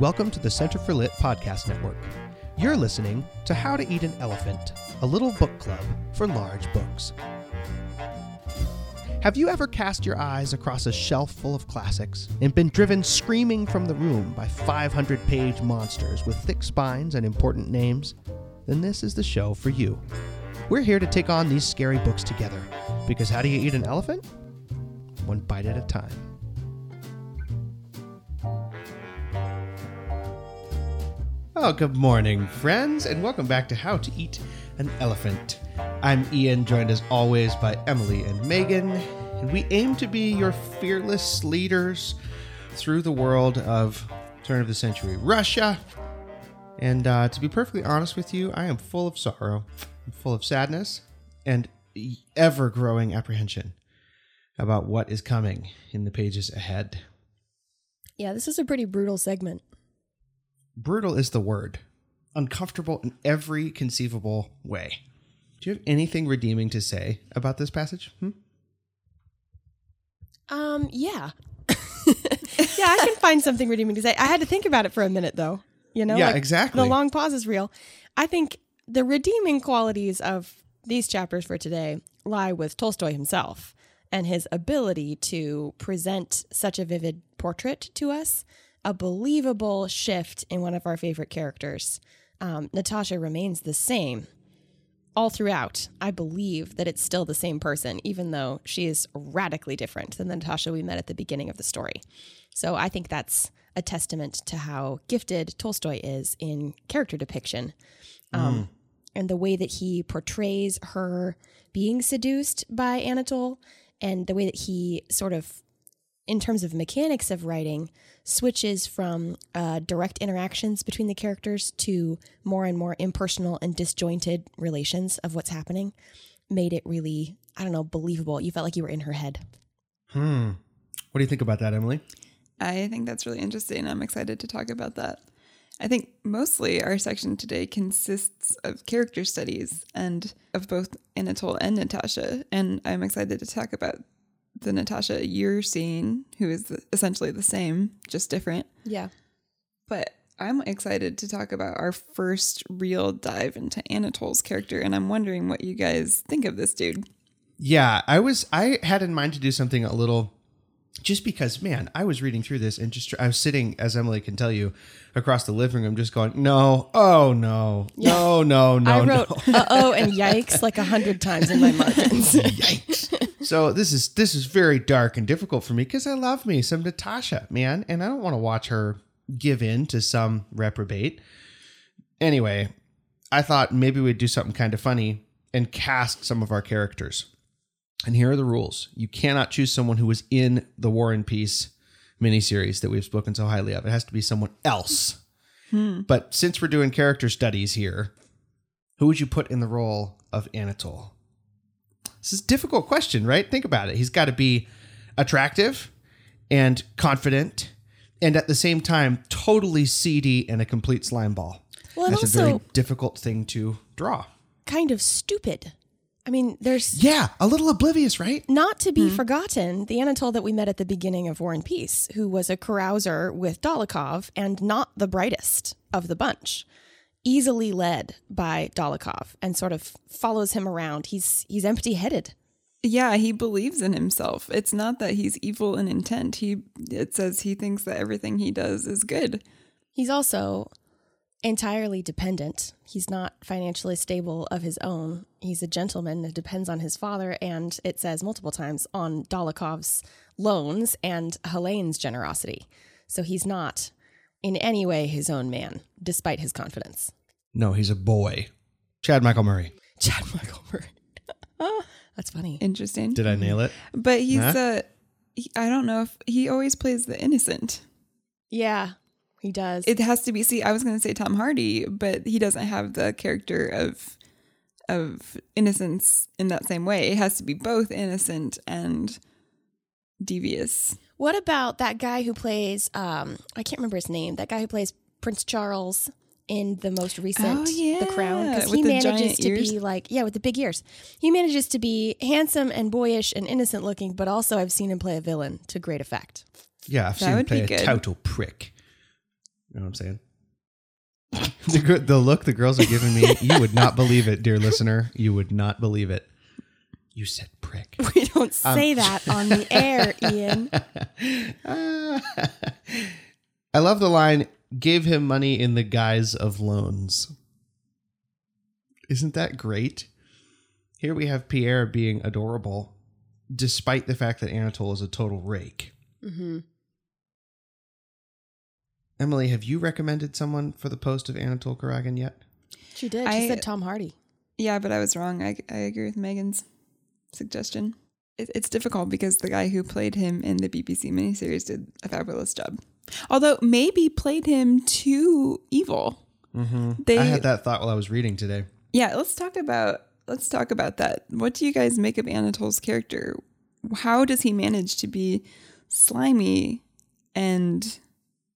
Welcome to the Center for Lit Podcast Network. You're listening to How to Eat an Elephant, a little book club for large books. Have you ever cast your eyes across a shelf full of classics and been driven screaming from the room by 500 page monsters with thick spines and important names? Then this is the show for you. We're here to take on these scary books together because how do you eat an elephant? One bite at a time. Oh, good morning, friends, and welcome back to How to Eat an Elephant. I'm Ian, joined as always by Emily and Megan, and we aim to be your fearless leaders through the world of turn of the century Russia. And uh, to be perfectly honest with you, I am full of sorrow, I'm full of sadness, and ever growing apprehension about what is coming in the pages ahead. Yeah, this is a pretty brutal segment. Brutal is the word. Uncomfortable in every conceivable way. Do you have anything redeeming to say about this passage? Hmm? Um, yeah. yeah, I can find something redeeming to say. I had to think about it for a minute though. You know? Yeah, exactly. The long pause is real. I think the redeeming qualities of these chapters for today lie with Tolstoy himself and his ability to present such a vivid portrait to us, a believable shift in one of our favorite characters. Um, Natasha remains the same all throughout. I believe that it's still the same person, even though she is radically different than the Natasha we met at the beginning of the story. So I think that's a testament to how gifted Tolstoy is in character depiction. Um, And the way that he portrays her being seduced by Anatole, and the way that he sort of in terms of mechanics of writing, switches from uh, direct interactions between the characters to more and more impersonal and disjointed relations of what's happening, made it really, I don't know, believable. You felt like you were in her head. Hmm. What do you think about that, Emily? I think that's really interesting. I'm excited to talk about that. I think mostly our section today consists of character studies and of both Anatole and Natasha. And I'm excited to talk about the Natasha you're seeing, who is essentially the same, just different. Yeah. But I'm excited to talk about our first real dive into Anatole's character. And I'm wondering what you guys think of this dude. Yeah, I was I had in mind to do something a little just because man, I was reading through this and just I was sitting as Emily can tell you across the living room just going, "No. Oh no. No, no, no, I wrote no." uh oh and yikes like a hundred times in my margins. Yikes. So this is this is very dark and difficult for me because I love me some Natasha, man, and I don't want to watch her give in to some reprobate. Anyway, I thought maybe we'd do something kind of funny and cast some of our characters. And here are the rules. You cannot choose someone who was in the War and Peace miniseries that we've spoken so highly of. It has to be someone else. Hmm. But since we're doing character studies here, who would you put in the role of Anatole? This is a difficult question, right? Think about it. He's got to be attractive and confident and at the same time totally seedy and a complete slime ball. Well, and That's a very difficult thing to draw. kind of stupid. I mean, there's Yeah, a little oblivious, right? not to be hmm. forgotten, the Anatole that we met at the beginning of War and Peace, who was a carouser with Dolokhov and not the brightest of the bunch, easily led by Dolokhov and sort of follows him around. He's he's empty-headed. Yeah, he believes in himself. It's not that he's evil in intent. He it says he thinks that everything he does is good. He's also entirely dependent. He's not financially stable of his own. He's a gentleman that depends on his father, and it says multiple times on Dolokhov's loans and Helene's generosity. So he's not in any way his own man, despite his confidence. No, he's a boy. Chad Michael Murray. Chad Michael Murray. That's funny. Interesting. Did I nail it? But he's Huh? uh he, I don't know if he always plays the innocent. Yeah, he does. It has to be see I was going to say Tom Hardy, but he doesn't have the character of of innocence in that same way. It has to be both innocent and devious. What about that guy who plays? Um, I can't remember his name. That guy who plays Prince Charles in the most recent Oh, The Crown, because he the manages to ears. be like, yeah, with the big ears. He manages to be handsome and boyish and innocent looking, but also I've seen him play a villain to great effect. Yeah, I've That seen him play a good. total prick. You know what I'm saying? the, the look the girls are giving me, you would not believe it, dear listener. You would not believe it. You said prick. We don't um, say that on the air, Ian. I love the line, gave him money in the guise of loans. Isn't that great? Here we have Pierre being adorable, despite the fact that Anatole is a total rake. hmm Emily, have you recommended someone for the post of Anatole Kuragin yet? She did. She I- said Tom Hardy. Yeah, but I was wrong. I, I agree with Megan's suggestion. It, it's difficult because the guy who played him in the BBC miniseries did a fabulous job. Although maybe played him too evil. Mm-hmm. They- I had that thought while I was reading today. Yeah, let's talk about let's talk about that. What do you guys make of Anatole's character? How does he manage to be slimy and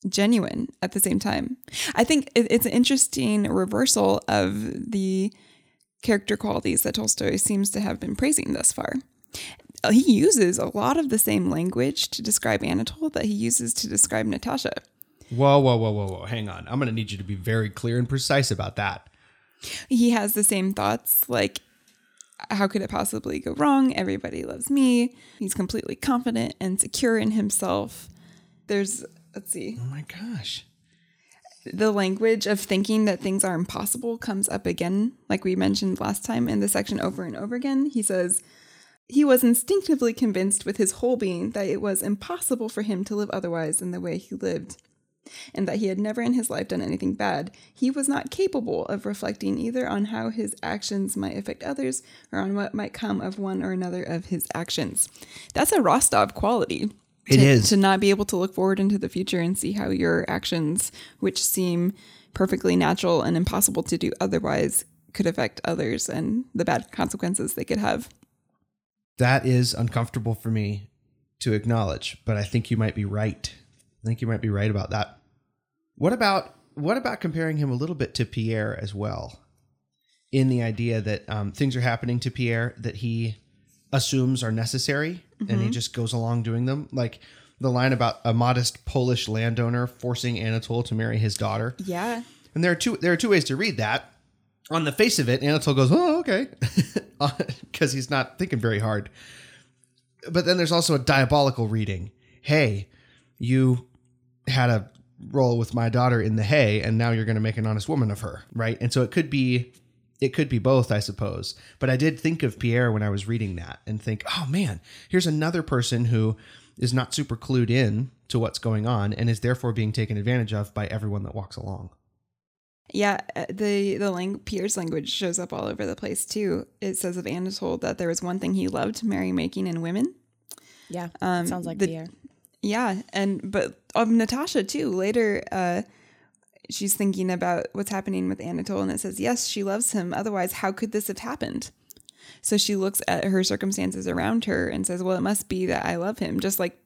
genuine at the same time? I think it- it's an interesting reversal of the character qualities that Tolstoy seems to have been praising thus far. Uh, He uses a lot of the same language to describe Anatole that he uses to describe Natasha. Whoa, whoa, whoa, whoa, whoa. Hang on. I'm going to need you to be very clear and precise about that. he has the same thoughts like how could it possibly go wrong everybody loves me he's completely confident and secure in himself there's let's see Oh my gosh. the language of thinking that things are impossible comes up again like we mentioned last time in the section over and over again he says he was instinctively convinced with his whole being that it was impossible for him to live otherwise than the way he lived and that he had never in his life done anything bad, he was not capable of reflecting either on how his actions might affect others or on what might come of one or another of his actions. That's a Rostov quality. It to, is. To not be able to look forward into the future and see how your actions, which seem perfectly natural and impossible to do otherwise, could affect others and the bad consequences they could have. That is uncomfortable for me to acknowledge, but I think you might be right. I think you might be right about that. What about what about comparing him a little bit to Pierre as well? In the idea that um, things are happening to Pierre that he assumes are necessary, and he just goes along doing them, like the line about a modest Polish landowner forcing Anatole to marry his daughter. Yeah. And there are two there are two ways to read that. On the face of it, Anatole goes, "Oh, okay," uh, because he's not thinking very hard. But then there's also a diabolical reading. Hey, you had a roll with my daughter in the hay, and now you're going to make an honest woman of her, right? And so it could be, it could be both, I suppose. But I did think of Pierre when I was reading that, and think, oh man, here's another person who is not super clued in to what's going on, and is therefore being taken advantage of by everyone that walks along. Yeah, uh, the the lang- Pierre's language shows up all over the place too. It says of Anatole that there was one thing he loved: merrymaking and women. Yeah. Um, sounds like the- Pierre. Yeah, and but of Natasha too. Later, uh, she's thinking about what's happening with Anatole, and it says yes, she loves him. Otherwise, how could this have happened? So she looks at her circumstances around her and says, "Well, it must be that I love him." Just like,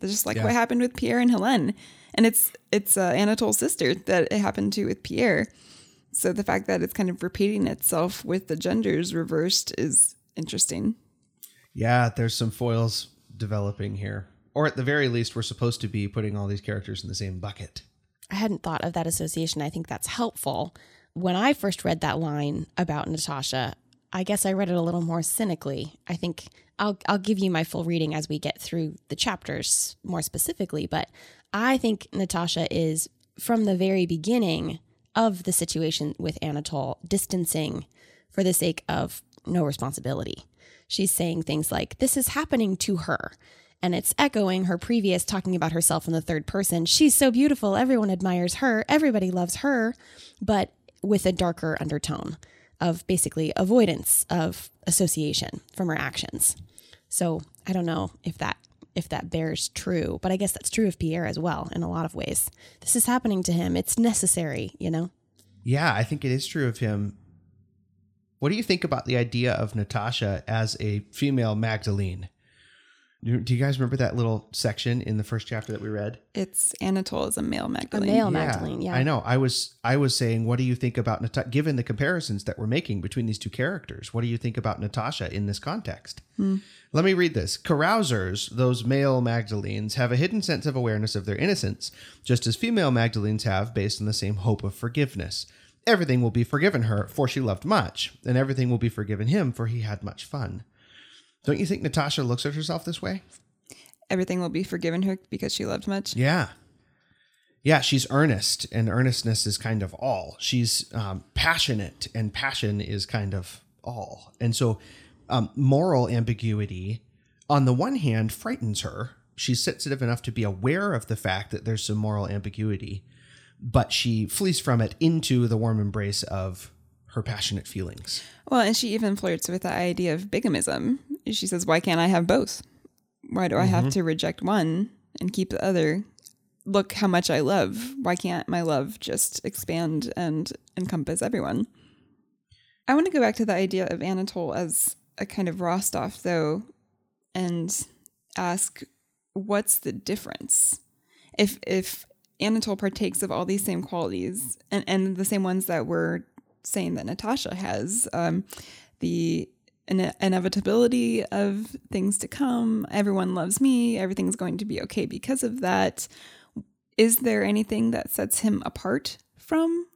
just like Yeah. what happened with Pierre and Helene, and it's it's uh, Anatole's sister that it happened to with Pierre. So the fact that it's kind of repeating itself with the genders reversed is interesting. Yeah, there's some foils developing here. Or at the very least, we're supposed to be putting all these characters in the same bucket. I hadn't thought of that association. I think that's helpful. When I first read that line about Natasha, I guess I read it a little more cynically. I think I'll I'll give you my full reading as we get through the chapters more specifically, but I think Natasha is from the very beginning of the situation with Anatole distancing for the sake of no responsibility. She's saying things like this is happening to her and it's echoing her previous talking about herself in the third person. She's so beautiful. Everyone admires her. Everybody loves her, but with a darker undertone of basically avoidance of association from her actions. So I don't know if that if that bears true, but I guess that's true of Pierre as well in a lot of ways. This is happening to him. It's necessary, you know. Yeah, I think it is true of him. What do you think about the idea of Natasha as a female Magdalene? Do do you guys remember that little section in the first chapter that we read? It's Anatole as a male Magdalene. A Magdalene. male Magdalene, yeah. I know. I was I was saying, what do you think about Natasha? Given the comparisons that we're making between these two characters, what do you think about Natasha in this context? Hmm. Let me read this. Carousers, those male Magdalenes, have a hidden sense of awareness of their innocence, just as female Magdalenes have, based on the same hope of forgiveness. Everything will be forgiven her, for she loved much, and everything will be forgiven him, for he had much fun. Don't you think Natasha looks at herself this way? Everything will be forgiven her because she loved much. Yeah. Yeah, she's earnest, and earnestness is kind of all. She's um, passionate, and passion is kind of all. And so, um, moral ambiguity, on the one hand, frightens her. She's sensitive enough to be aware of the fact that there's some moral ambiguity, but she flees from it into the warm embrace of her passionate feelings. Well, and she even flirts with the idea of bigamism. She says, Why can't I have both? Why do I have to reject one and keep the other? Look how much I love. Why can't my love just expand and encompass everyone? I want to go back to the idea of Anatole as a kind of Rostov, though, and ask what's the difference? If if Anatole partakes of all these same qualities and, and the same ones that we're saying that Natasha has, um, the ine- inevitability of things to come, everyone loves me, everything's going to be okay because of that. Is there anything that sets him apart from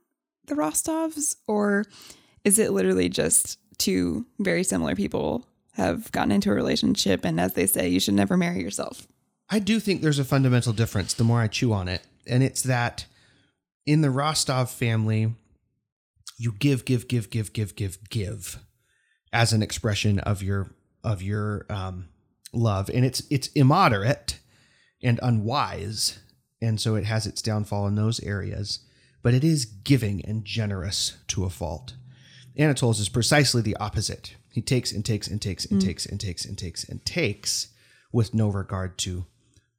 the Rostovs, or is it literally just two very similar people have gotten into a relationship, and as they say, you should never marry yourself? I do think there's a fundamental difference the more I chew on it. And it's that in the Rostov family, you give, give, give, give, give, give, give as an expression of your of your um, love. And it's it's immoderate and unwise. And so it has its downfall in those areas. But it is giving and generous to a fault. Anatole's is precisely the opposite. He takes and takes and takes and takes and takes and takes and takes with no regard to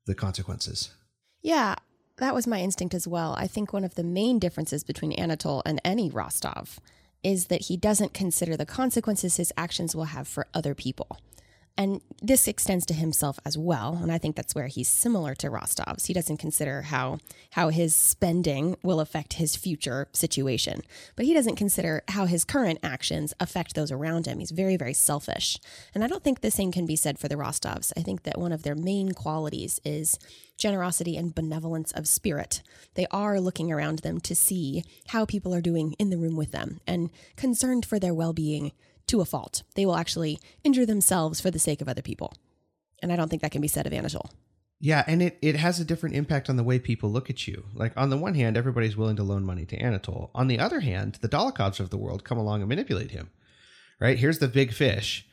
the consequences. Yeah, that was my instinct as well. I think one of the main differences between Anatole and any Rostov is that he doesn't consider the consequences his actions will have for other people. And this extends to himself as well. And I think that's where he's similar to Rostov's. He doesn't consider how how his spending will affect his future situation. But he doesn't consider how his current actions affect those around him. He's very, very selfish. And I don't think the same can be said for the Rostovs. I think that one of their main qualities is generosity and benevolence of spirit. They are looking around them to see how people are doing in the room with them and concerned for their well being to a fault. They will actually injure themselves for the sake of other people. And I don't think that can be said of Anatole. Yeah, and it, it has a different impact on the way people look at you. Like, on the one hand, everybody's willing to loan money to Anatole. On the other hand, the Dolokhovs of the world come along and manipulate him. Right? Here's the big fish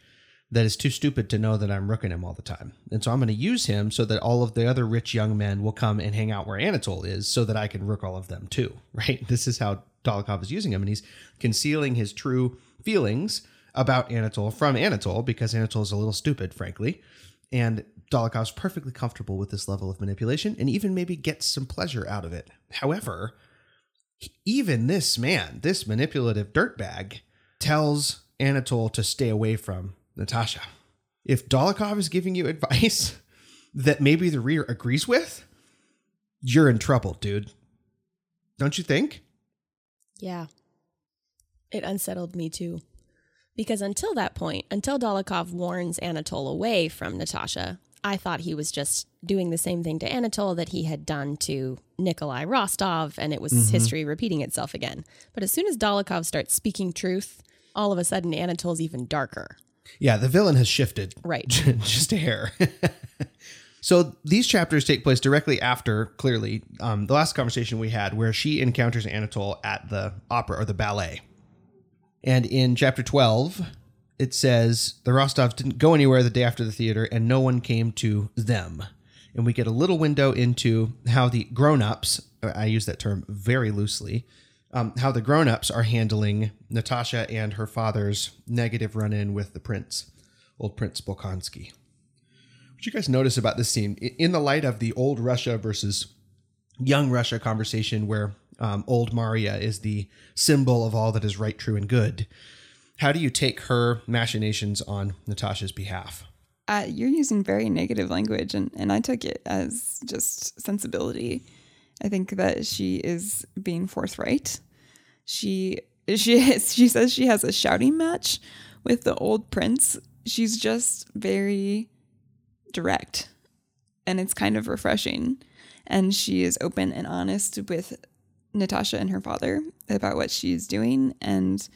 that is too stupid to know that I'm rooking him all the time. And so I'm going to use him so that all of the other rich young men will come and hang out where Anatole is so that I can rook all of them too. Right? This is how Dolokhov is using him. And he's concealing his true feelings about Anatole from Anatole because Anatole is a little stupid, frankly. And Dolokhov's perfectly comfortable with this level of manipulation and even maybe gets some pleasure out of it. However, even this man, this manipulative dirtbag, tells Anatole to stay away from Natasha. If Dolokhov is giving you advice that maybe the reader agrees with, you're in trouble, dude. Don't you think? Yeah. It unsettled me too. Because until that point, until Dolokhov warns Anatole away from Natasha, I thought he was just doing the same thing to Anatole that he had done to Nikolai Rostov, and it was history repeating itself again. But as soon as Dolokhov starts speaking truth, all of a sudden Anatole's even darker. Yeah, the villain has shifted. Right. just a hair. so these chapters take place directly after, clearly, um, the last conversation we had, where she encounters Anatole at the opera or the ballet. And in chapter 12, it says the Rostovs didn't go anywhere the day after the theater, and no one came to them. And we get a little window into how the grown ups, I use that term very loosely, um, how the grown ups are handling Natasha and her father's negative run in with the prince, old Prince Bolkonsky. What you guys notice about this scene in the light of the old Russia versus young Russia conversation, where um, old Maria is the symbol of all that is right, true, and good? How do you take her machinations on Natasha's behalf? Uh, you're using very negative language, and, and I took it as just sensibility. I think that she is being forthright. She she she says she has a shouting match with the old prince. She's just very direct, and it's kind of refreshing. And she is open and honest with Natasha and her father about what she's doing and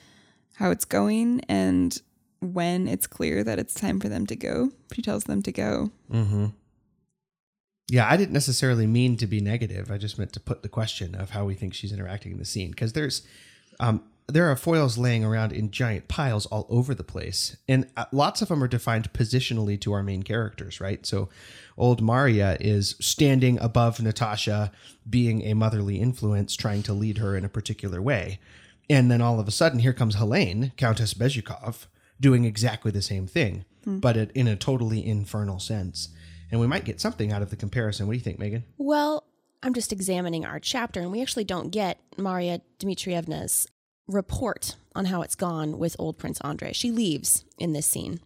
how it's going and when it's clear that it's time for them to go, she tells them to go. Mm-hmm. Yeah, I didn't necessarily mean to be negative. I just meant to put the question of how we think she's interacting in the scene because there's um, there are foils laying around in giant piles all over the place, and uh, lots of them are defined positionally to our main characters, right? So, old Maria is standing above Natasha, being a motherly influence, trying to lead her in a particular way, and then all of a sudden, here comes Helene, Countess Bezukhov, doing exactly the same thing, but in a totally infernal sense. And we might get something out of the comparison. What do you think, Megan? Well, I'm just examining our chapter, and we actually don't get Maria Dmitrievna's report on how it's gone with old Prince Andrei. She leaves in this scene.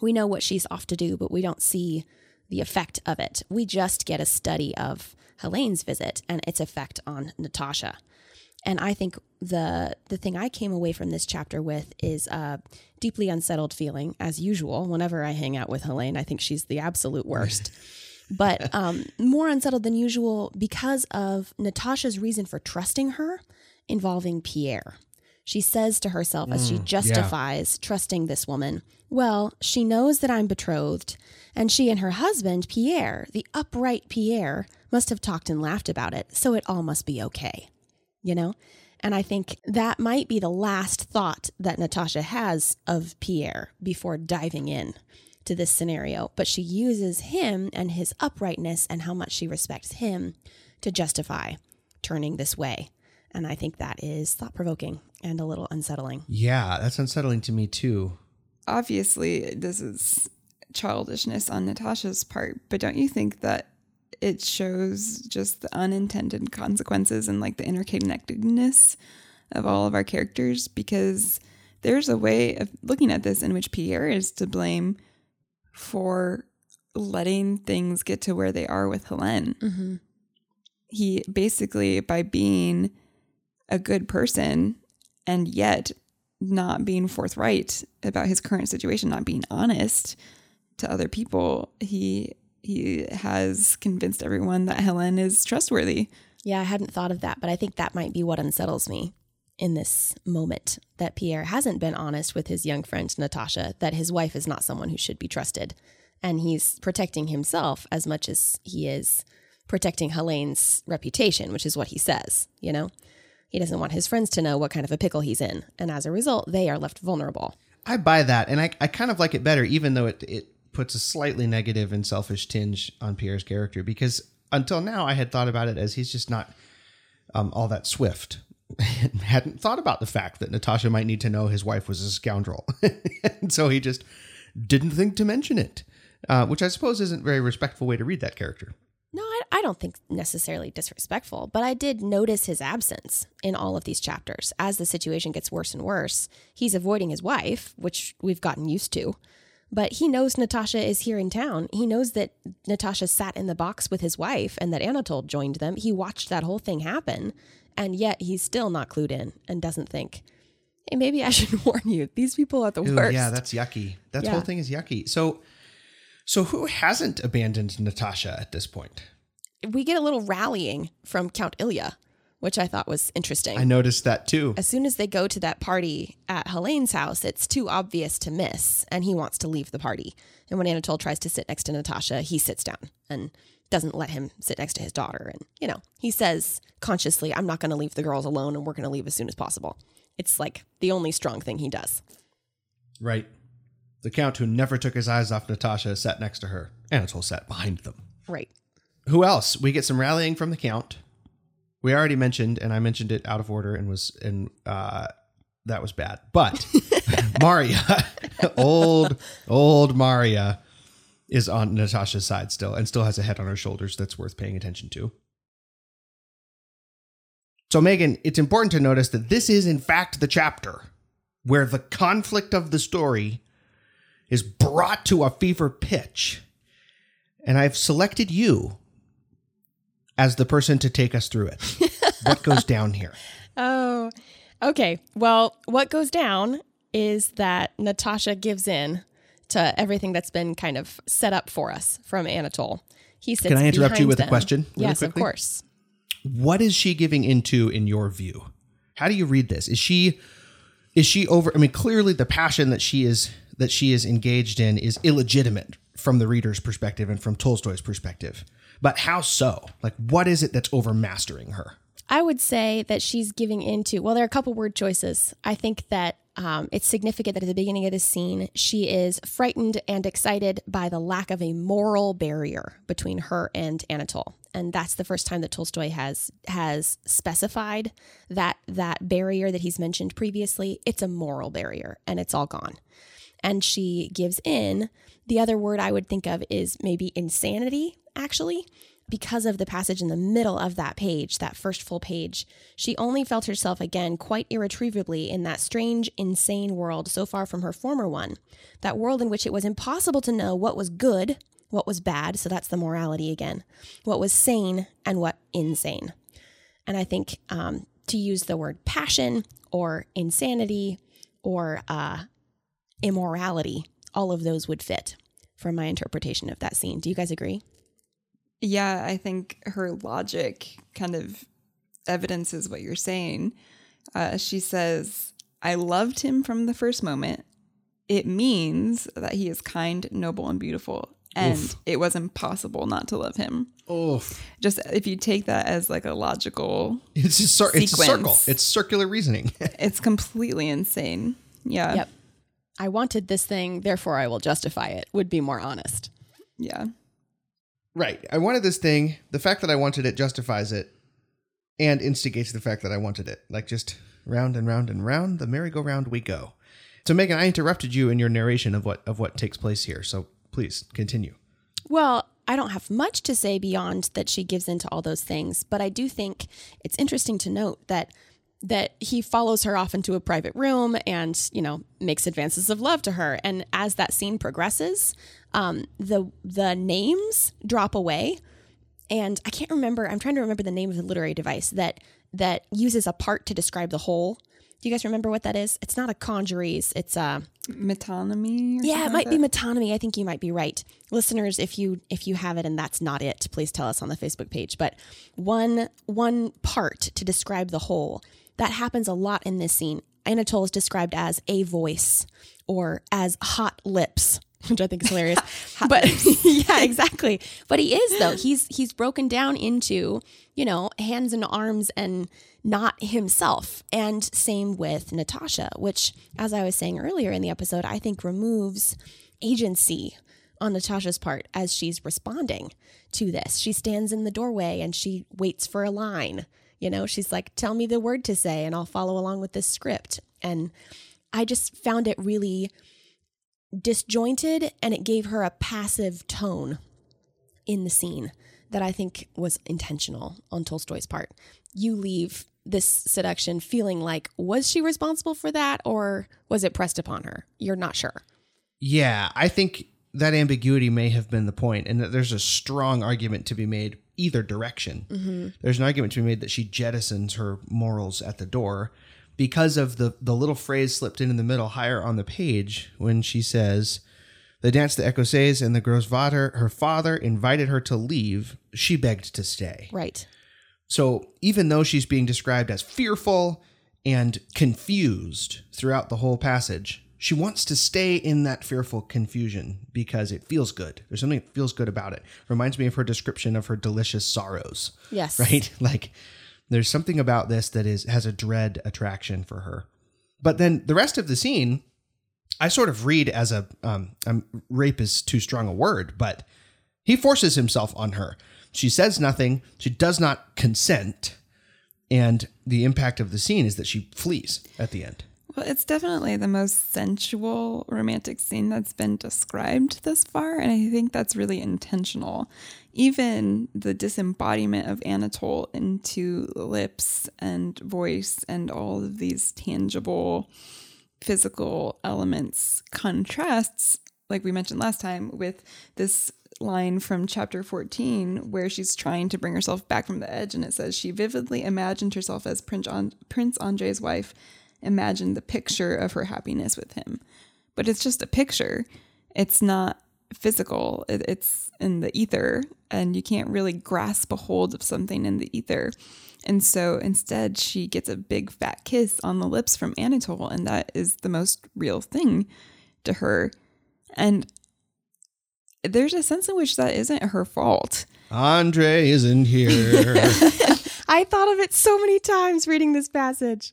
We know what she's off to do, but we don't see the effect of it. We just get a study of Helene's visit and its effect on Natasha. And I think the the thing I came away from this chapter with is a deeply unsettled feeling, as usual. Whenever I hang out with Helene, I think she's the absolute worst. but um, more unsettled than usual because of Natasha's reason for trusting her involving Pierre. She says to herself as she mm, justifies trusting this woman, Well, she knows that I'm betrothed, and she and her husband, Pierre, the upright Pierre, must have talked and laughed about it, so it all must be okay. You know? And I think that might be the last thought that Natasha has of Pierre before diving in to this scenario. But she uses him and his uprightness and how much she respects him to justify turning this way. And I think that is thought provoking and a little unsettling. Yeah, that's unsettling to me too. Obviously, this is childishness on Natasha's part, but don't you think that it shows just the unintended consequences and like the interconnectedness of all of our characters? Because there's a way of looking at this in which Pierre is to blame for letting things get to where they are with Helene. Mm-hmm. He basically, by being a good person and yet not being forthright about his current situation, not being honest to other people, he he has convinced everyone that Helen is trustworthy. Yeah, I hadn't thought of that, but I think that might be what unsettles me in this moment that Pierre hasn't been honest with his young friend Natasha, that his wife is not someone who should be trusted. And he's protecting himself as much as he is protecting Helene's reputation, which is what he says, you know? He doesn't want his friends to know what kind of a pickle he's in. And as a result, they are left vulnerable. I buy that, and I, I kind of like it better, even though it, it puts a slightly negative and selfish tinge on Pierre's character, because until now I had thought about it as he's just not um, all that swift. hadn't thought about the fact that Natasha might need to know his wife was a scoundrel. and so he just didn't think to mention it, uh, which I suppose isn't a very respectful way to read that character. I, I don't think necessarily disrespectful, but I did notice his absence in all of these chapters. As the situation gets worse and worse, he's avoiding his wife, which we've gotten used to. But he knows Natasha is here in town. He knows that Natasha sat in the box with his wife and that Anatole joined them. He watched that whole thing happen, and yet he's still not clued in and doesn't think, hey, maybe I should warn you. These people are the Ooh, worst. yeah, that's yucky. That Yeah. whole thing is yucky. So, so who hasn't abandoned Natasha at this point? We get a little rallying from Count Ilya, which I thought was interesting. I noticed that too. as soon as they go to that party at Helene's house, it's too obvious to miss, and he wants to leave the party. And when Anatole tries to sit next to Natasha, he sits down and doesn't let him sit next to his daughter. And, you know, he says consciously, I'm not going to leave the girls alone, and we're going to leave as soon as possible. It's like the only strong thing he does. Right. The count who never took his eyes off Natasha sat next to her. Anatole sat behind them. Right. Who else? We get some rallying from the count. We already mentioned, and I mentioned it out of order, and was and uh, that was bad. But Maria, old old Maria, is on Natasha's side still, and still has a head on her shoulders that's worth paying attention to. So, Megan, it's important to notice that this is, in fact, the chapter where the conflict of the story is brought to a fever pitch. And I've selected you as the person to take us through it. what goes down here? Oh, okay. Well, what goes down is that Natasha gives in to everything that's been kind of set up for us from Anatole. He sits Can I interrupt you with a question really yes, of course. What is she giving into in your view? How do you read this? Is she is she over I mean clearly the passion that she is that she is engaged in is illegitimate from the reader's perspective and from Tolstoy's perspective. But how so? Like what is it that's overmastering her? I would say that she's giving into, well, there are a couple word choices. I think that um, it's significant that at the beginning of this scene, she is frightened and excited by the lack of a moral barrier between her and Anatole. And that's the first time that Tolstoy has has specified that that barrier that he's mentioned previously. It's a moral barrier, and it's all gone. And she gives in. The other word I would think of is maybe insanity, actually because of the passage in the middle of that page, that first full page, she only felt herself again quite irretrievably in that strange, insane world so far from her former one. That world in which it was impossible to know what was good, what was bad, so that's the morality again, what was sane, and what insane. And I think um, to use the word passion or insanity or uh, immorality, all of those would fit from my interpretation of that scene. Do you guys agree? Yeah, I think her logic kind of evidences what you're saying. Uh, she says, I loved him from the first moment. It means that he is kind, noble, and beautiful. And Oof. it was impossible not to love him. Oof. Just if you take that as like a logical, It's a, cir- it's a circle. It's circular reasoning. it's completely insane. Yeah. Yep. I wanted this thing, therefore I will justify it, would be more honest. Yeah. right. I wanted this thing. The fact that I wanted it justifies it and instigates the fact that I wanted it. Like just round and round and round the merry-go-round we go. So Megan, I interrupted you in your narration of what of what takes place here. So please continue. Well, I don't have much to say beyond that she gives into all those things, but I do think it's interesting to note that that he follows her off into a private room and you know makes advances of love to her and as that scene progresses um, the the names drop away and i can't remember i'm trying to remember the name of the literary device that that uses a part to describe the whole do you guys remember what that is it's not a conjuries it's a Metonymy? or yeah, it like might be metonymy. I think you might be right. Listeners, if you if you have it and that's not it, please tell us on the Facebook page. But one one part to describe the whole. That happens a lot in this scene. Anatole is described as a voice or as hot lips, which I think is hilarious. but yeah, exactly. But he is though. He's he's broken down into, you know, hands and arms and not himself. And same with Natasha, which as I was saying earlier in the episode, I think removes agency on Natasha's part as she's responding to this. She stands in the doorway and she waits for a line. You know, she's like, tell me the word to say and I'll follow along with this script. And I just found it really disjointed and it gave her a passive tone in the scene that I think was intentional on Tolstoy's part. You leave this seduction feeling like, was she responsible for that or was it pressed upon her? You're not sure. Yeah, I think that ambiguity may have been the point, and that there's a strong argument to be made either direction. Mm-hmm. There's an argument to be made that she jettisons her morals at the door because of the the little phrase slipped in in the middle higher on the page when she says. the dance the Ecossaise and the Grossvater. Her father invited her to leave. She begged to stay. Right. So even though she's being described as fearful and confused throughout the whole passage, she wants to stay in that fearful confusion because it feels good. There's something that feels good about it. Reminds me of her description of her delicious sorrows, Yes. right? Like there's something about this that is has a dread attraction for her. But then the rest of the scene, I sort of read as a um, um rape is too strong a word, but he forces himself on her. She says nothing. She does not consent. And the impact of the scene is that she flees at the end. Well, it's definitely the most sensual romantic scene that's been described thus far, and I think that's really intentional. Even the disembodiment of Anatole into lips and voice and all of these tangible physical elements contrasts like we mentioned last time, with this line from chapter 14 where she's trying to bring herself back from the edge and it says she vividly imagined herself as Prince, Prince Andre's wife, imagined the picture of her happiness with him. But it's just a picture. It's not physical. It's in the ether and you can't really grasp a hold of something in the ether. And so instead, she gets a big fat kiss on the lips from Anatole, and that is the most real thing to her. And there's a sense in which that isn't her fault. Andre isn't here. I thought of it so many times reading this passage.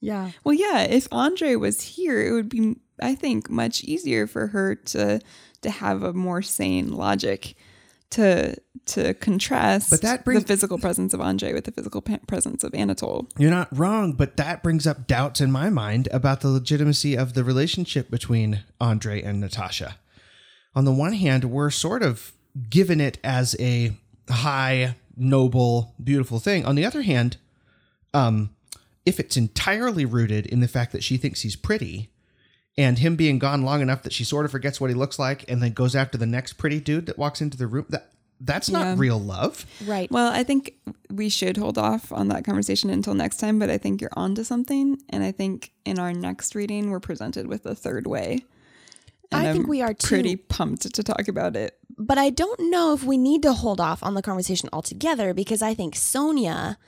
Yeah. Well, yeah, if Andre was here, it would be, I think, much easier for her to to have a more sane logic to to contrast But that brings- the physical presence of Andre with the physical presence of Anatole. You're not wrong, but that brings up doubts in my mind about the legitimacy of the relationship between Andre and Natasha. On the one hand, we're sort of given it as a high, noble, beautiful thing. On the other hand, um, if it's entirely rooted in the fact that she thinks he's pretty, and him being gone long enough that she sort of forgets what he looks like and then goes after the next pretty dude that walks into the room, that that's not Yeah. real love. Right. Well, I think we should hold off on that conversation until next time, but I think you're onto something. And I think in our next reading, we're presented with a third way. And I think I'm we are too. pretty pumped to talk about it. but I don't know if we need to hold off on the conversation altogether because I think Sonia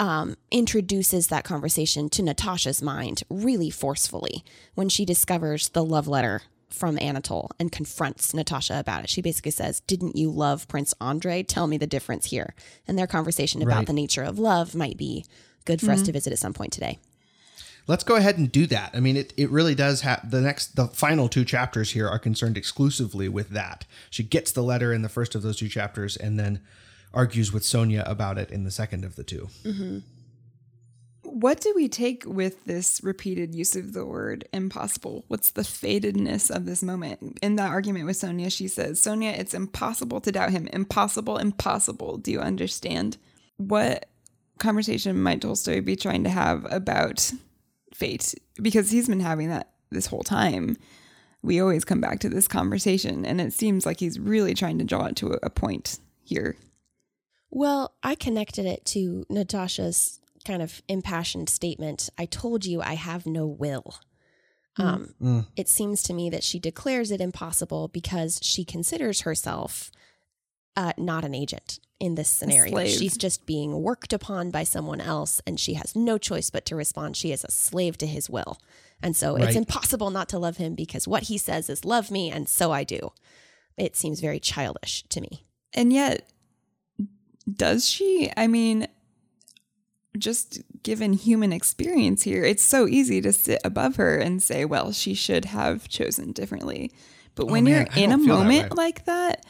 um, introduces that conversation to Natasha's mind really forcefully when she discovers the love letter from Anatole and confronts Natasha about it. She basically says, Didn't you love Prince Andre? Tell me the difference here. And their conversation about Right. the nature of love might be good for us to visit at some point today. Let's go ahead and do that. I mean, it, it really does have the next, the final two chapters here are concerned exclusively with that. She gets the letter in the first of those two chapters and then argues with Sonia about it in the second of the two. Mm-hmm. What do we take with this repeated use of the word impossible? What's the fatedness of this moment? In that argument with Sonia, she says, Sonia, it's impossible to doubt him. Impossible, impossible. Do you understand? What conversation might Tolstoy be trying to have about fate? Because he's been having that this whole time. We always come back to this conversation, and it seems like he's really trying to draw it to a point here. Well, I connected it to Natasha's kind of impassioned statement I told you I have no will. Um, Mm. It seems to me that she declares it impossible because she considers herself uh, not an agent in this scenario. She's just being worked upon by someone else and she has no choice but to respond. She is a slave to his will. And so Right. it's impossible not to love him because what he says is love me, and so I do. It seems very childish to me. And yet, does she? I mean, just given human experience here, it's so easy to sit above her and say, well, she should have chosen differently. But oh, when man, you're in a don't that moment like that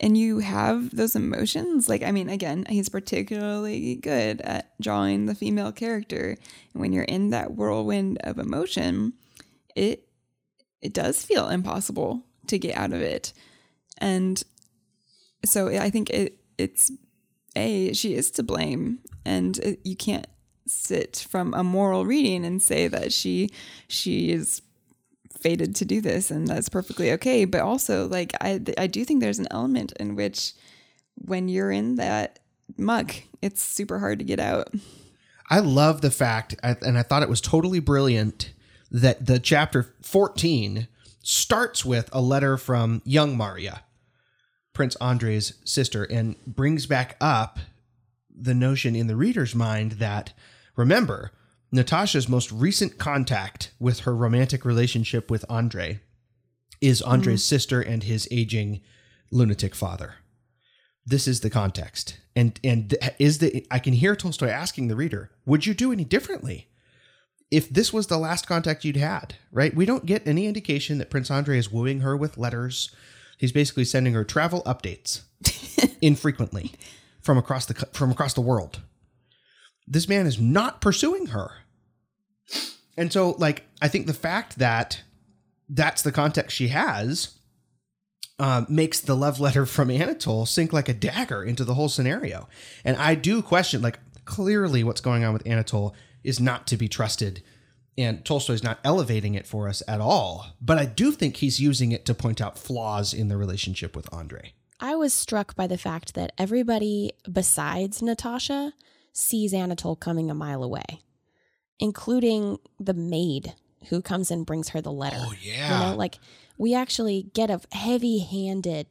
and you have those emotions, like, I mean, again, he's particularly good at drawing the female character. And when you're in that whirlwind of emotion, it it does feel impossible to get out of it. And so I think it it's a she is to blame, and it, you can't sit from a moral reading and say that she she is fated to do this and that's perfectly okay. But also, like I I do think there's an element in which when you're in that muck, it's super hard to get out. I love the fact, and I thought it was totally brilliant that the chapter 14 starts with a letter from young Maria, Prince Andre's sister, and brings back up the notion in the reader's mind that, remember, Natasha's most recent contact with her romantic relationship with Andre is Andre's mm-hmm. sister and his aging lunatic father. This is the context. And and is the i can hear tolstoy asking the reader would you do any differently if this was the last contact you'd had right? We don't get any indication that prince andre is wooing her with letters he's basically sending her travel updates infrequently from across the from across the world this man is not pursuing her and so like i think the fact that that's the context she has um, makes the love letter from Anatole sink like a dagger into the whole scenario. And I do question, like, clearly what's going on with Anatole is not to be trusted And Tolstoy's not elevating it for us at all, but I do think he's using it to point out flaws in the relationship with Andre. I was struck by the fact that everybody besides Natasha sees Anatole coming a mile away, including the maid who comes and brings her the letter. Oh, You yeah. know, like we actually get a heavy handed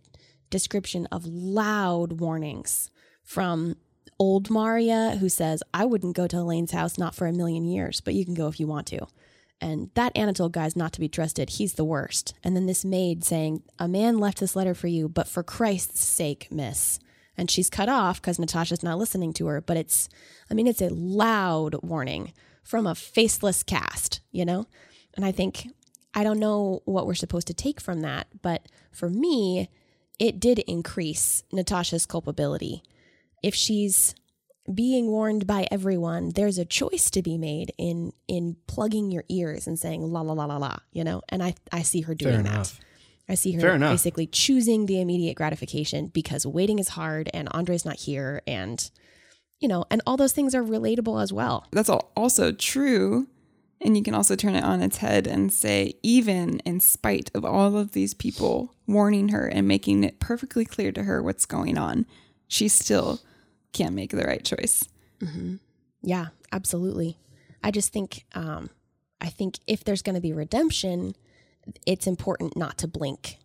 description of loud warnings from old Maria, who says, I wouldn't go to Helene's house, not for a million years, but you can go if you want to. And that Anatole guy's not to be trusted. He's the worst. And then this maid saying, A man left this letter for you, but for Christ's sake, miss. And she's cut off because Natasha's not listening to her. But it's, I mean, it's a loud warning from a faceless cast, you know? And I think, I don't know what we're supposed to take from that. But for me, it did increase Natasha's culpability. If she's being warned by everyone, there's a choice to be made in in plugging your ears and saying la la la la la, you know. And I I see her doing Fair that. enough. I see her Fair enough. basically choosing the immediate gratification because waiting is hard and Andre's not here and you know, and all those things are relatable as well. That's all also true. And you can also turn it on its head and say, even in spite of all of these people warning her and making it perfectly clear to her what's going on, she still can't make the right choice. Yeah, absolutely. I just think um I think if there's going to be redemption, it's important not to blink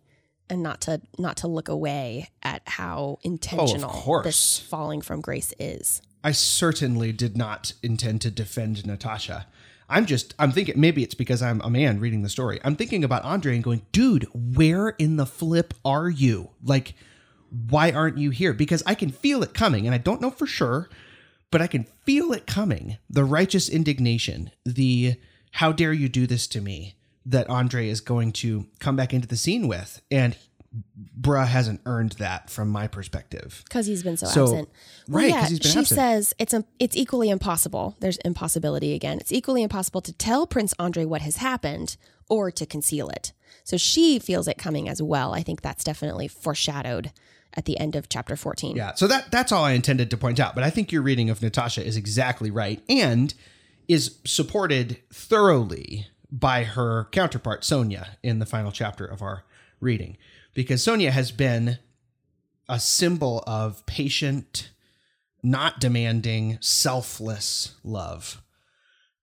and not to not to look away at how intentional course. this falling from grace is. I certainly did not intend to defend Natasha. I'm just, I'm thinking, maybe it's because I'm a man reading the story. I'm thinking about Andre and going, dude, where in the flip are you? Like, why aren't you here? Because I can feel it coming, and I don't know for sure, but I can feel it coming. The righteous indignation, the how dare you do this to me that Andre is going to come back into the scene with. And bruh hasn't earned that from my perspective. because he's been so, So- absent. Right? yeah, he's been she absent. says it's a, it's equally impossible. There's impossibility again. It's equally impossible to tell Prince Andre what has happened or to conceal it. So she feels it coming as well. I think that's definitely foreshadowed at the end of chapter 14. Yeah, so that that's all I intended to point out. But I think your reading of Natasha is exactly right and is supported thoroughly by her counterpart Sonia in the final chapter of our reading, because Sonia has been a symbol of patient, not demanding, selfless love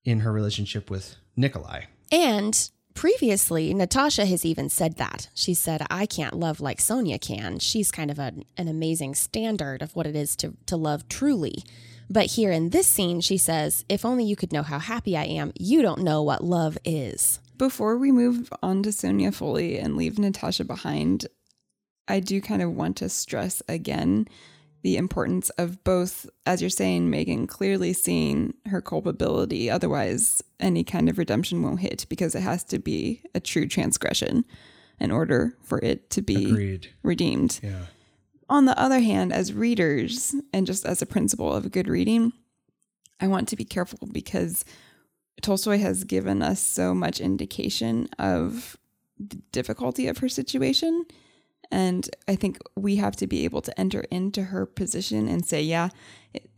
in her relationship with Nikolai. And previously, Natasha has even said that. She said, I can't love like Sonia can. She's kind of a, an amazing standard of what it is to, to love truly. But here in this scene, she says, If only you could know how happy I am, you don't know what love is. Before we move on to Sonia fully and leave Natasha behind, I do kind of want to stress again the importance of both, as you're saying, Megan, clearly seeing her culpability. Otherwise, any kind of redemption won't hit because it has to be a true transgression in order for it to be Agreed. redeemed. Yeah. On the other hand, as readers, and just as a principle of good reading, I want to be careful because Tolstoy has given us so much indication of the difficulty of her situation. And I think we have to be able to enter into her position and say, yeah,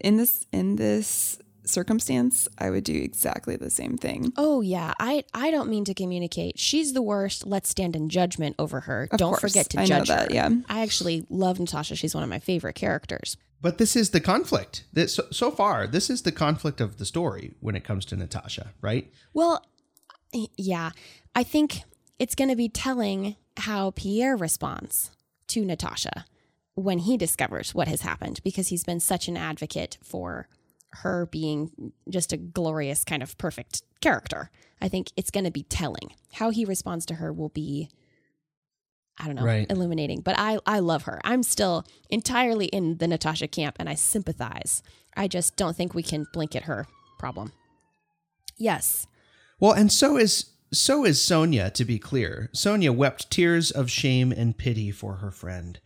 in this in this circumstance, I would do exactly the same thing. Oh yeah, I I don't mean to communicate. She's the worst. Let's stand in judgment over her. Of don't course, forget to I know judge that, her. yeah. I actually love Natasha. She's one of my favorite characters. But this is the conflict. That so, so far, this is the conflict of the story when it comes to Natasha, right? Well, yeah, I think it's going to be telling how Pierre responds to Natasha when he discovers what has happened because he's been such an advocate for her being just a glorious kind of perfect character. I think it's going to be telling. How he responds to her will be I don't know, Right. illuminating. But I I love her. I'm still entirely in the Natasha camp and I sympathize. I just don't think we can blanket her problem. Yes. Well, and so is so is Sonia, to be clear. Sonia wept tears of shame and pity for her friend.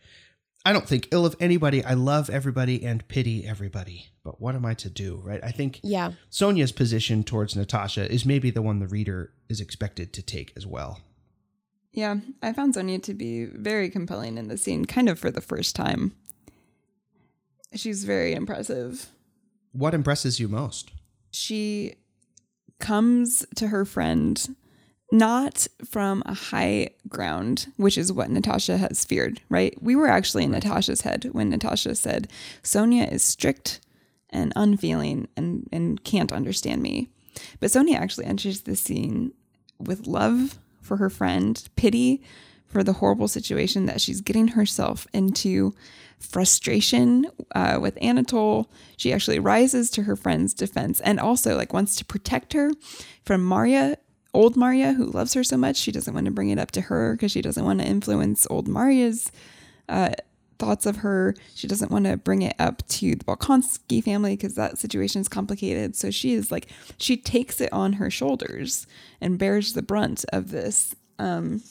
I don't think ill of anybody. I love everybody and pity everybody. But what am I to do, right? I think Yeah. Sonia's position towards Natasha is maybe the one the reader is expected to take as well. Yeah, I found Sonia to be very compelling in the scene, kind of for the first time. She's very impressive. What impresses you most? She comes to her friend not from a high ground, which is what Natasha has feared, right? We were actually in Natasha's head when Natasha said, Sonia is strict and unfeeling and, and can't understand me. But Sonia actually enters the scene with love for her friend, pity for the horrible situation that she's getting herself into, frustration uh, with Anatole. She actually rises to her friend's defense and also like wants to protect her from Maria, old Maria, who loves her so much. She doesn't want to bring it up to her because she doesn't want to influence old Maria's uh, thoughts of her. She doesn't want to bring it up to the Bolkonsky family because that situation is complicated. So she is like, she takes it on her shoulders and bears the brunt of this. Um,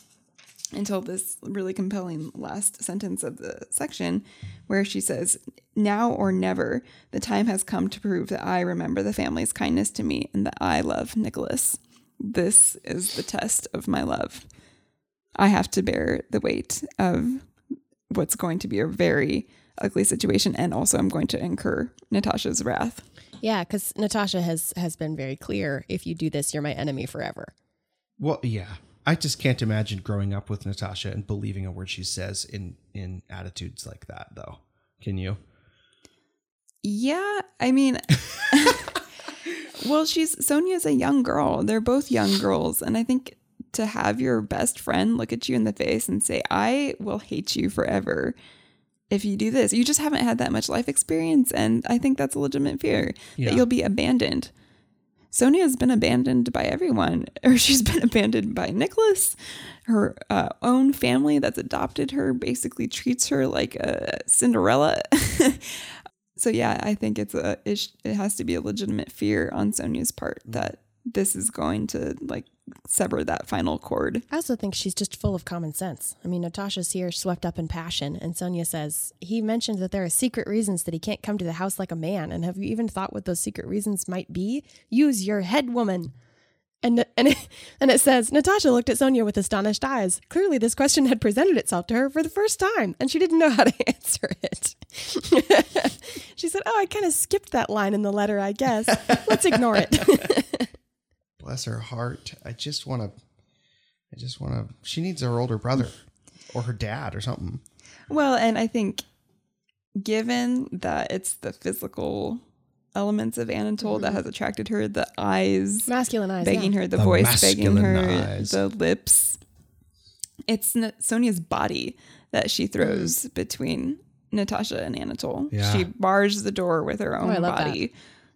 until this really compelling last sentence of the section where she says, Now or never, the time has come to prove that I remember the family's kindness to me and that I love Nicholas. This is the test of my love. I have to bear the weight of what's going to be a very ugly situation, and also I'm going to incur Natasha's wrath. Yeah, because Natasha has has been very clear. If you do this, you're my enemy forever. Well, yeah. I just can't imagine growing up with Natasha and believing a word she says in in attitudes like that, though. Can you? Yeah, I mean, well, she's Sonia's a young girl. They're both young girls, and I think to have your best friend look at you in the face and say, "I will hate you forever." If you do this, you just haven't had that much life experience. And I think that's a legitimate fear Yeah. that you'll be abandoned. Sonia's been abandoned by everyone, or she's been abandoned by Nicholas. Her uh, own family that's adopted her basically treats her like a Cinderella. so yeah, I think it's a it, sh- it has to be a legitimate fear on Sonia's part mm-hmm. that this is going to like sever that final cord. I also think she's just full of common sense. I mean, Natasha's here swept up in passion, and Sonia says, He mentioned that there are secret reasons that he can't come to the house like a man. And have you even thought what those secret reasons might be? Use your head, woman. And, and, it, and it says, Natasha looked at Sonia with astonished eyes. Clearly, this question had presented itself to her for the first time, and she didn't know how to answer it. she said, Oh, I kind of skipped that line in the letter, I guess. Let's ignore it. Bless her heart. I just want to. I just want to. She needs her older brother, or her dad, or something. Well, and I think given that it's the physical elements of Anatole that mm-hmm. has attracted her, the eyes Masculine eyes. begging yeah. her, the, The voice begging her, eyes. the lips. It's N- Sonia's body that she mm-hmm. throws between Natasha and Anatole. Yeah. She bars the door with her oh, own I love that. body.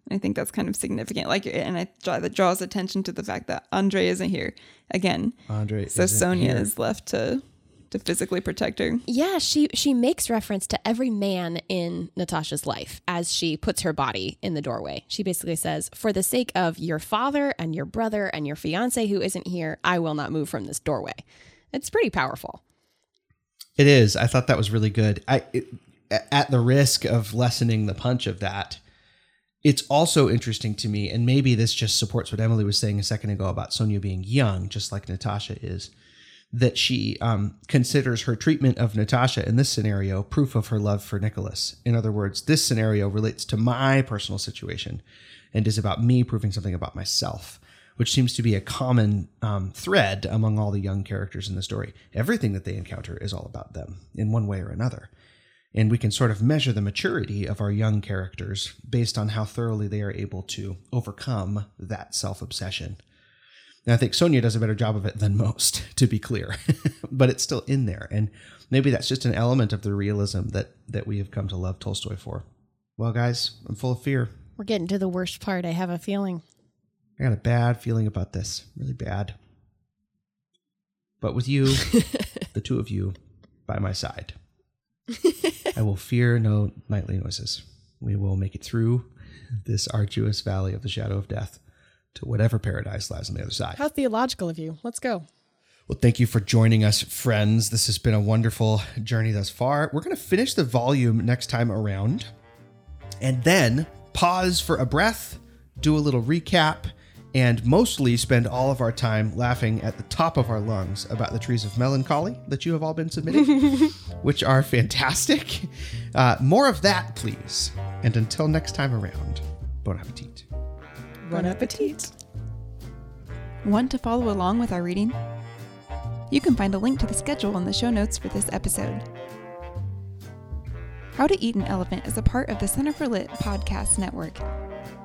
I think that's kind of significant. Like, and I draw, that draws attention to the fact that Andre isn't here again. Andre. So isn't Sonia here. is left to to physically protect her. Yeah, she she makes reference to every man in Natasha's life as she puts her body in the doorway. She basically says, "For the sake of your father and your brother and your fiance who isn't here, I will not move from this doorway." It's pretty powerful. It is. I thought that was really good. I it, at the risk of lessening the punch of that, it's also interesting to me, and maybe this just supports what Emily was saying a second ago about Sonia being young, just like Natasha is, that she um, considers her treatment of Natasha in this scenario proof of her love for Nicholas. In other words, this scenario relates to my personal situation and is about me proving something about myself, which seems to be a common um, thread among all the young characters in the story. Everything that they encounter is all about them in one way or another. And we can sort of measure the maturity of our young characters based on how thoroughly they are able to overcome that self obsession. And I think Sonia does a better job of it than most, to be clear, but it's still in there. And maybe that's just an element of the realism that, that we have come to love Tolstoy for. Well, guys, I'm full of fear. We're getting to the worst part. I have a feeling. I got a bad feeling about this, really bad. But with you, the two of you, by my side, I will fear no nightly noises. We will make it through this arduous valley of the shadow of death to whatever paradise lies on the other side. How theological of you. Let's go. Well, thank you for joining us, friends. This has been a wonderful journey thus far. We're going to finish the volume next time around and then pause for a breath, do a little recap, and mostly spend all of our time laughing at the top of our lungs about the trees of melancholy that you have all been submitting, which are fantastic. Uh, more of that, please. And until next time around, bon appetit. Bon appetit. Want to follow along with our reading? You can find a link to the schedule in the show notes for this episode. How to Eat an Elephant is a part of the Center for Lit podcast network.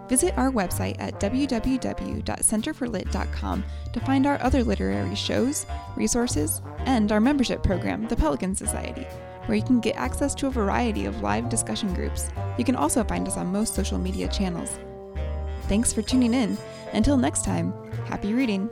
Visit our website at www.centerforlit.com to find our other literary shows, resources, and our membership program, the Pelican Society, where you can get access to a variety of live discussion groups. You can also find us on most social media channels. Thanks for tuning in. Until next time, happy reading.